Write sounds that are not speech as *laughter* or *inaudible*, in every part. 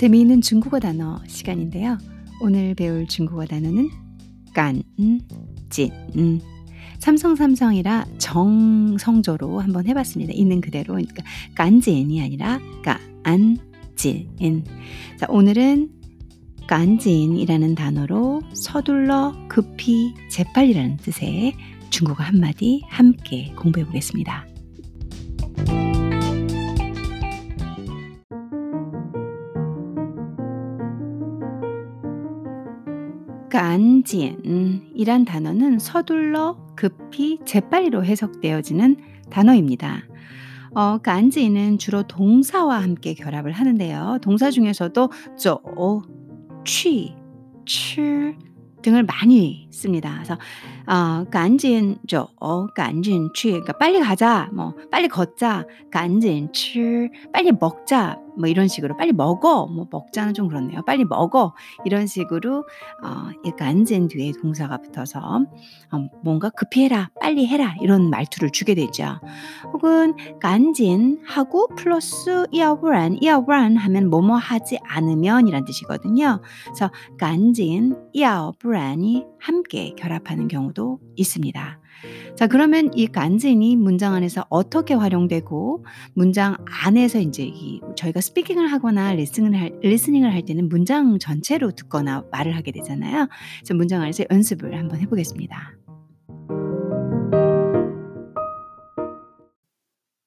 재미있는 중국어 단어 시간인데요. 오늘 배울 중국어 단어는 깐, 진. 삼성 삼성이라 정성조로 한번 해봤습니다. 있는 그대로. 그러니까 깐진이 아니라 깐진. 자, 오늘은 깐진이라는 단어로 서둘러, 급히, 재빨리라는 뜻의 중국어 한마디 함께 공부해 보겠습니다. 간진이란 단어는 서둘러, 급히, 재빨리로 해석되어지는 단어입니다. 어, 간지는 주로 동사와 함께 결합을 하는데요. 동사 중에서도 走, 취, 吃 등을 많이 씁니다. 그래서 아, 간진 저, 간진 취. 그러니까 빨리 가자. 뭐 빨리 걷자. 간진 취. 빨리 먹자. 뭐 이런 식으로 빨리 먹어. 뭐 먹자는 좀 그렇네요. 빨리 먹어. 이런 식으로 어, 赶紧 뒤에 동사가 붙어서 어, 뭔가 급히 해라. 빨리 해라. 이런 말투를 주게 되죠. 혹은 赶紧 하고 플러스 要不然 要不然 하면 뭐뭐 하지 않으면이란 뜻이거든요. 그래서 간진 이어브란이 함께 결합하는 경우도 수도 있습니다. 자, 그러면 이 赶紧이 문장 안에서 어떻게 활용되고 문장 안에서 이제 이 저희가 speaking을 하거나 listening을 할, listening을 할 때는 문장 전체로 듣거나 말을 하게 되잖아요. 그래서 문장 안에서 연습을 한번 해보겠습니다.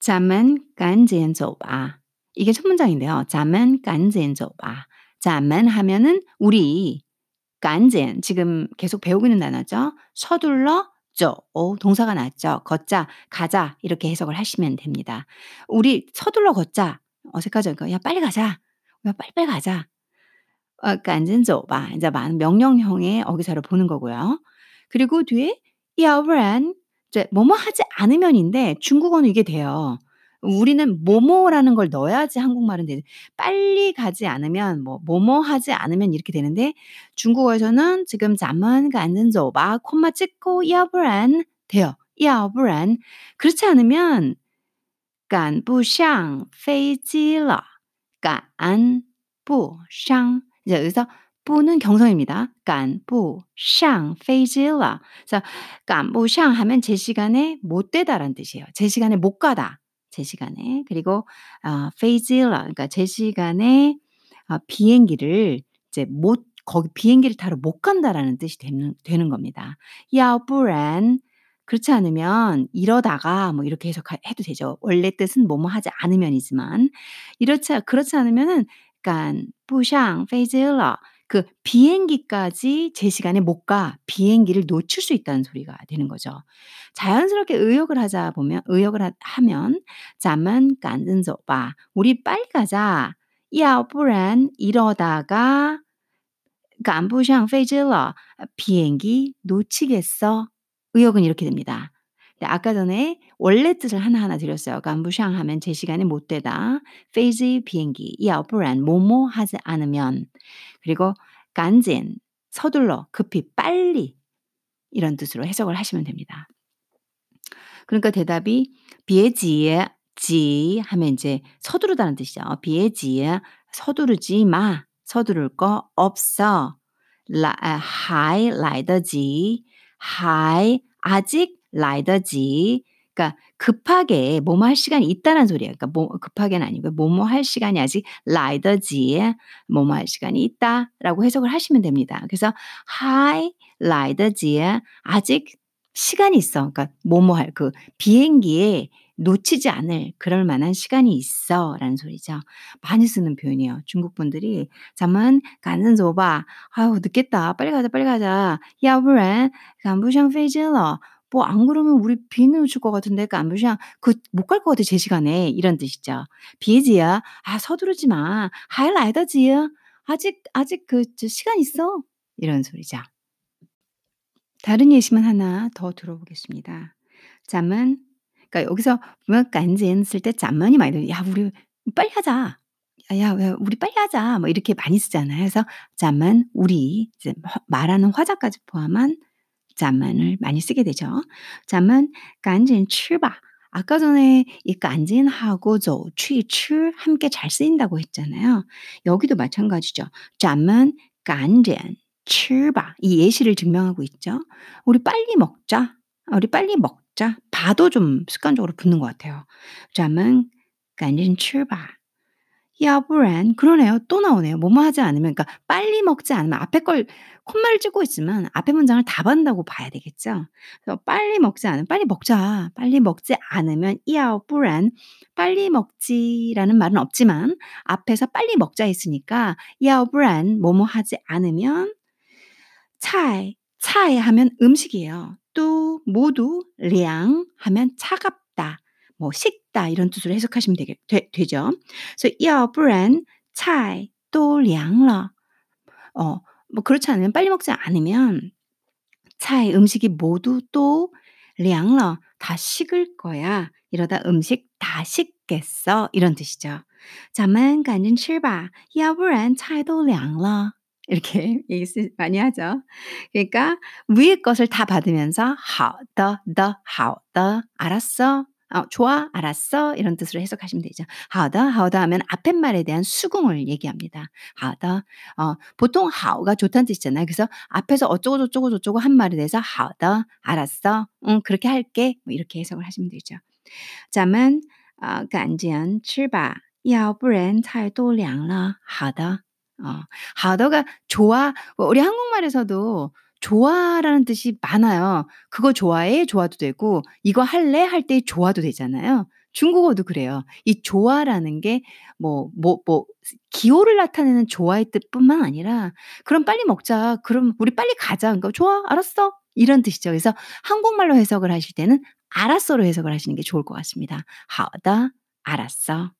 자만 간증 줘봐. 이게 첫 문장인데요. 자만 간증 줘봐. 자만 하면은 우리 간젠 지금 계속 배우고 있는 단어죠. 서둘러 쪼 동사가 났죠. 걷자 가자 이렇게 해석을 하시면 됩니다. 우리 서둘러 걷자 어색하죠. 그러니까 야 빨리 가자. 야 빨빨 가자. 어, 간젠조바 이제 명령형의 어기사를 보는 거고요. 그리고 뒤에 야브란 이제 뭐뭐 하지 않으면인데 중국어는 이게 돼요. 우리는 뭐뭐라는 걸 넣어야지 한국말은 되지. 빨리 가지 않으면 뭐 뭐뭐 하지 않으면 이렇게 되는데 중국어에서는 지금 잠만 가는 조바 콤마 찍고 要不然 돼요. 要不然 그렇지 않으면 赶不上飞机了.赶不上 이제 여기서 뿌는 경성입니다. 赶不上飞机了. 그래서 赶不上 하면 제 시간에 못 되다라는 뜻이에요. 제 시간에 못 가다. 제 시간에 그리고 어, 페이질라 그러니까 제 시간에 어, 비행기를 이제 못 거기 비행기를 타러 못 간다라는 뜻이 되는, 되는 겁니다. 야부란 그렇지 않으면 이러다가 뭐 이렇게 해석해도 되죠. 원래 뜻은 뭐뭐 하지 않으면이지만 이렇지 그렇지 않으면은 약간 부샹 페이질러 그 비행기까지 제 시간에 못 가 비행기를 놓칠 수 있다는 소리가 되는 거죠. 자연스럽게 의욕을 하자 보면 의욕을 하, 하면 잠만 간든서 봐 우리 빨리 가자. 야, 不然 이러다가 赶不上飞机了 비행기 놓치겠어. 의역은 이렇게 됩니다. 네, 아까 전에 원래 뜻을 하나하나 드렸어요. 赶不上 하면 제 시간에 못 되다. 飞机 비행기. 要不然 뭐뭐 하지 않으면. 그리고 赶紧 서둘러 급히 빨리 이런 뜻으로 해석을 하시면 됩니다. 그러니까 대답이 别着急 하면 이제 서두르다는 뜻이죠. 别着急 서두르지 마. 서두를 거 없어. 来, 아, 还来得及. 还 아직 来得及. 그러니까 급하게 뭐뭐 할 시간이 있다는 소리야. 그러니까 뭐 급하게는 아니고 뭐뭐 할 시간이 아직 来得及. 뭐뭐 할 시간이 있다라고 해석을 하시면 됩니다. 그래서 还来得及 아직 시간이 있어. 그러니까 뭐뭐 할 그 비행기에 놓치지 않을 그럴 만한 시간이 있어 라는 소리죠. 많이 쓰는 표현이에요. 중국 분들이 잠만 간은 줘봐. 아유 늦겠다. 빨리 가자 빨리 가자. 야부란 간부샹 페이질러. 뭐 안 그러면 우리 비는 오실 것 같은데 깐부샹 그못 갈 것 같아 제 시간에 이런 뜻이죠. 비지야 아 서두르지 마. 하이라이더지야 아직 아직 그 시간 있어 이런 소리죠. 다른 예시만 하나 더 들어보겠습니다. 잠은 그러니까 여기서 보면 깐진 쓸때 잠만이 많이 들어요. 야 우리 빨리 하자. 야, 야, 우리 빨리 하자. 뭐 이렇게 많이 쓰잖아요. 그래서 잠만 우리 이제 말하는 화자까지 포함한 잠만을 많이 쓰게 되죠. 잠만 간진 吃吧. 아까 전에 이 간진하고 走去吃 함께 잘 쓰인다고 했잖아요. 여기도 마찬가지죠. 咱们赶紧吃吧. 이 예시를 증명하고 있죠. 우리 빨리 먹자. 우리 빨리 먹자. 봐도 좀 습관적으로 붙는 것 같아요. 咱们赶紧吃吧. 야, 브랜. 그러네요. 또 나오네요. 뭐뭐 하지 않으면 그러니까 빨리 먹지 않으면 앞에 걸 콧말을 찌고 있지만 앞에 문장을 다 본다고 봐야 되겠죠. 그래서 빨리 먹지 않으면 빨리 먹자. 빨리 먹지 않으면 야, 브랜. 빨리 먹지라는 말은 없지만 앞에서 빨리 먹자 했으니까 야, 브랜. 뭐뭐 하지 않으면 차에 차에 하면 음식이에요. 또 모두 량 하면 차갑다. 뭐 식다 이런 뜻으로 해석하시면 되게, 되, 되죠. 그래서 要不然 菜都凉了. 어, 뭐 그렇지 않으면 빨리 먹지 않으면 차의 음식이 모두 또凉了 다 식을 거야. 이러다 음식 다 식겠어. 이런 뜻이죠. 咱们赶紧吃吧,要不然菜都凉了. 이렇게 *laughs* 얘기 많이 하죠. 그러니까 위의 것을 다 받으면서 好的,的,好的, 알았어, 어, 좋아, 알았어 이런 뜻으로 해석하시면 되죠. 好的,好的 하면 앞에 말에 대한 수긍을 얘기합니다. 好的, 어, 보통 好가 좋다는 뜻이잖아요. 그래서 앞에서 어쩌고 저쩌고 저쩌고 한 말에 대해서 好的, 알았어, 응, 그렇게 할게 뭐 이렇게 해석을 하시면 되죠. 咱们 어, 赶紧吃吧,要不然菜都凉了.好的. 어, 好的가 좋아. 우리 한국말에서도 좋아라는 뜻이 많아요. 그거 좋아해? 좋아도 되고, 이거 할래? 할 때 좋아도 되잖아요. 중국어도 그래요. 이 좋아라는 게 뭐, 뭐, 뭐, 기호를 나타내는 좋아의 뜻뿐만 아니라, 그럼 빨리 먹자. 그럼 우리 빨리 가자. 그러니까 좋아, 알았어. 이런 뜻이죠. 그래서 한국말로 해석을 하실 때는 알았어로 해석을 하시는 게 좋을 것 같습니다. 好的, 알았어.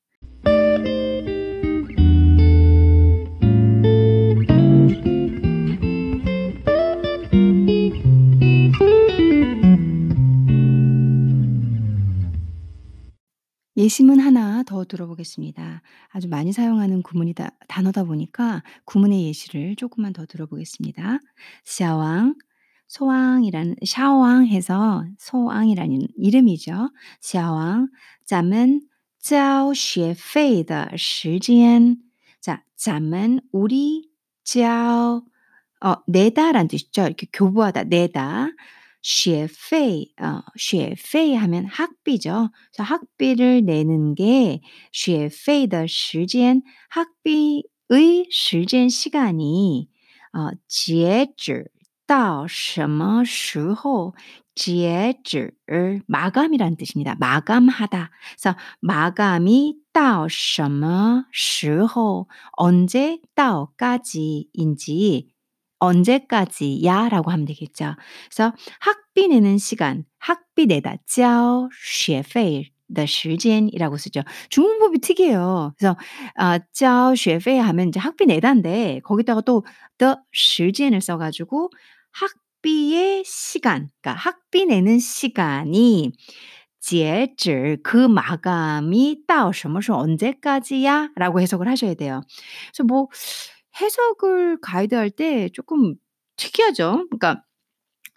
예시문 하나 더 들어보겠습니다. 아주 많이 사용하는 구문이다 단어다 보니까 구문의 예시를 조금만 더 들어보겠습니다. 샤왕, 소왕이라는 샤왕 해서 소왕이라는 이름이죠. 샤왕, 咱们交学费的时间 자, 咱们 우리 交 어, 내다라는 뜻이죠. 이렇게 교부하다, 내다. 学费, 어, 学费 하면 학비죠. 그래서 학비를 내는 게 学费的时间, 학비의 时间 시간이 어, 截止到什么时候?截止 마감이라는 뜻입니다. 마감하다. 그래서 마감이 到什么时候 언제 到까지인지 언제까지야 라고 하면 되겠죠. 그래서 학비 내는 시간, 학비 내다, 交学费的时间이라고 쓰죠. 중국법이 특이해요. 그래서 어, 交学费 하면 이제 학비 내다인데 거기다가 또 the 时间을 써가지고 학비의 시간, 그러니까 학비 내는 시간이 截止 그 마감이 到什么时候 언제까지야? 라고 해석을 하셔야 돼요. 그래서 뭐 해석을 가이드할 때 조금 특이하죠. 그러니까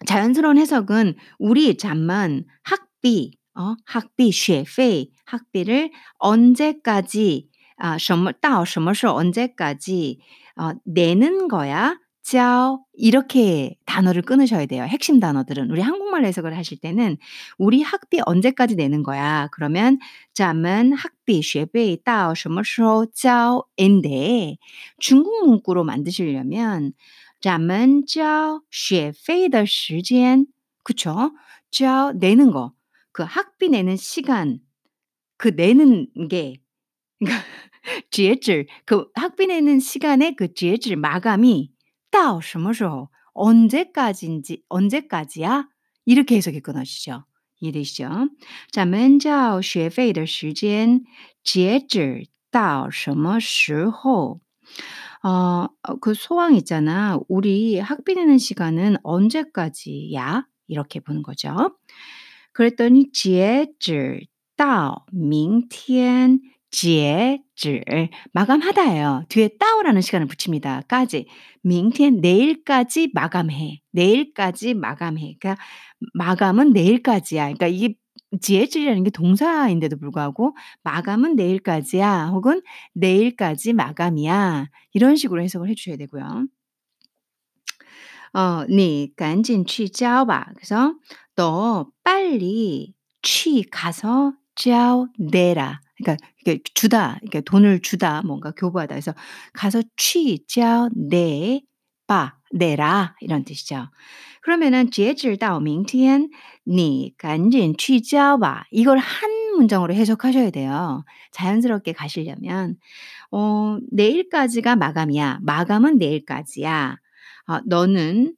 자연스러운 해석은 우리 잠만 학비, 어, 학비, 学费, 학비를 언제까지, 아, 什么到什么时候 언제까지 어, 내는 거야. 짜오 이렇게 단어를 끊으셔야 돼요. 핵심 단어들은 우리 한국말 해석을 하실 때는 우리 학비 언제까지 내는 거야? 그러면 잠은 학비 쉐베이 따오 셔머쇼 짜오인데 중국 문구로 만드시려면 잠은 짜오 쉐페이더 시간 그쵸? 짜오 내는 거. 그 학비 내는 시간 그 내는 게 그러니까 *laughs* 지혜질 그 학비 내는 시간의 그 지혜질 마감이 到什么时候 언제까지인지 언제까지야? 이렇게 해석이 끊어지죠. 이해되시죠? 咱们交学费的时间截止到什么时候? 어, 그 소왕 있잖아. 우리 학비 내는 시간은 언제까지야? 이렇게 보는 거죠. 그랬더니 截止到明天 지에 줄 마감하다예요. 뒤에 따오라는 시간을 붙입니다. 까지 밍텐 내일까지 마감해. 내일까지 마감해. 그러니까 마감은 내일까지야. 그러니까 이게 지혜줄이라는 게 동사인데도 불구하고 마감은 내일까지야 혹은 내일까지 마감이야 이런 식으로 해석을 해주셔야 되고요. 어, 네, 간진 취자오바. 그래서 너 빨리 취 가서 짜오 내라. 그러니까 이게 주다, 이렇게 돈을 주다, 뭔가 교부하다. 그래서 가서 去交 내봐, 내라 이런 뜻이죠. 그러면은 截止到明天你赶紧去交吧. 이걸 한 문장으로 해석하셔야 돼요. 자연스럽게 가시려면 어, 내일까지가 마감이야. 마감은 내일까지야. 어, 너는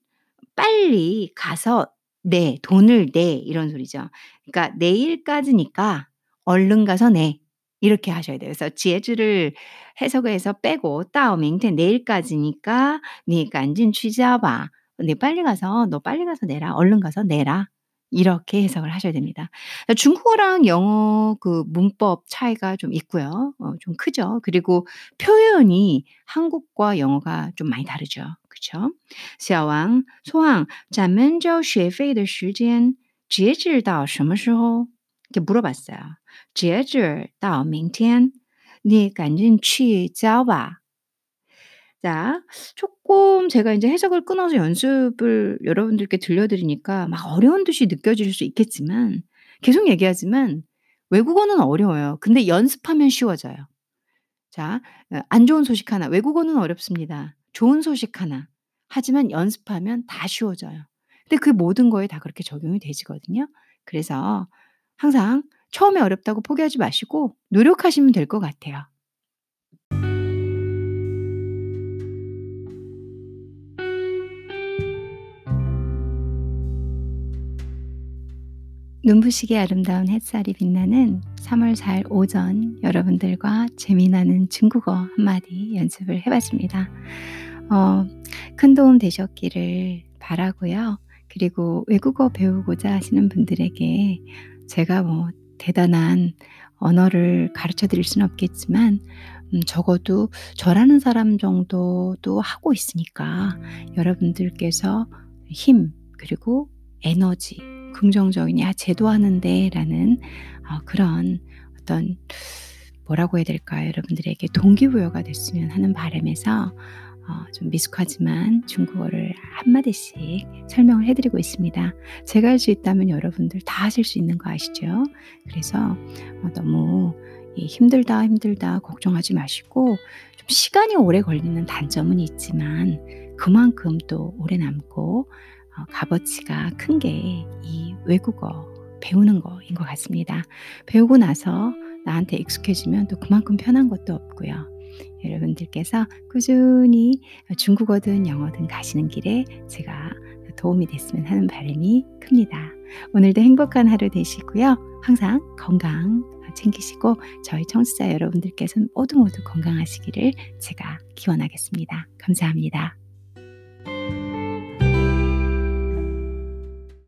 빨리 가서 내, 돈을 내 이런 소리죠. 그러니까 내일까지니까 얼른 가서 내. 이렇게 하셔야 돼요. 그래서 지혜주를 해석을 해서 빼고 따오밍테 내일까지니까 네 간진 취자봐. 네 빨리 가서 너 빨리 가서 내라. 얼른 가서 내라. 이렇게 해석을 하셔야 됩니다. 중국어랑 영어 그 문법 차이가 좀 있고요. 어, 좀 크죠. 그리고 표현이 한국과 영어가 좀 많이 다르죠. 그쵸? 小王，소왕咱们交学费的时间截止到什么时候？ 이렇게 물어봤어요. 截止到明天你赶紧去交吧. 자, 조금 제가 이제 해석을 끊어서 연습을 여러분들께 들려드리니까 막 어려운 듯이 느껴질 수 있겠지만 계속 얘기하지만 외국어는 어려워요. 근데 연습하면 쉬워져요. 자, 어, 안 좋은 소식 하나. 외국어는 어렵습니다. 좋은 소식 하나. 하지만 연습하면 다 쉬워져요. 근데 그 모든 거에 다 그렇게 적용이 되지거든요. 그래서 항상 처음에 어렵다고 포기하지 마시고 노력하시면 될 것 같아요. 눈부시게 아름다운 햇살이 빛나는 3월 4일 오전 여러분들과 재미나는 중국어 한마디 연습을 해봤습니다. 어, 큰 도움 되셨기를 바라고요. 그리고 외국어 배우고자 하시는 분들에게 제가 뭐 대단한 언어를 가르쳐 드릴 수는 없겠지만 음, 적어도 저라는 사람 정도도 하고 있으니까 여러분들께서 힘 그리고 에너지 긍정적인 야 쟤도 하는데 라는 어, 그런 어떤 뭐라고 해야 될까요? 여러분들에게 동기부여가 됐으면 하는 바람에서 어, 좀 미숙하지만 중국어를 한마디씩 설명을 해드리고 있습니다. 제가 할 수 있다면 여러분들 다 하실 수 있는 거 아시죠? 그래서 어, 너무 힘들다 힘들다 걱정하지 마시고 좀 시간이 오래 걸리는 단점은 있지만 그만큼 또 오래 남고 어, 값어치가 큰 게 이 외국어 배우는 거인 것 같습니다. 배우고 나서 나한테 익숙해지면 또 그만큼 편한 것도 없고요. 여러분들께서 꾸준히 중국어든 영어든 가시는 길에 제가 도움이 됐으면 하는 바람이 큽니다. 오늘도 행복한 하루 되시고요. 항상 건강 챙기시고 저희 청취자 여러분들께서는 모두 모두 건강하시기를 제가 기원하겠습니다. 감사합니다.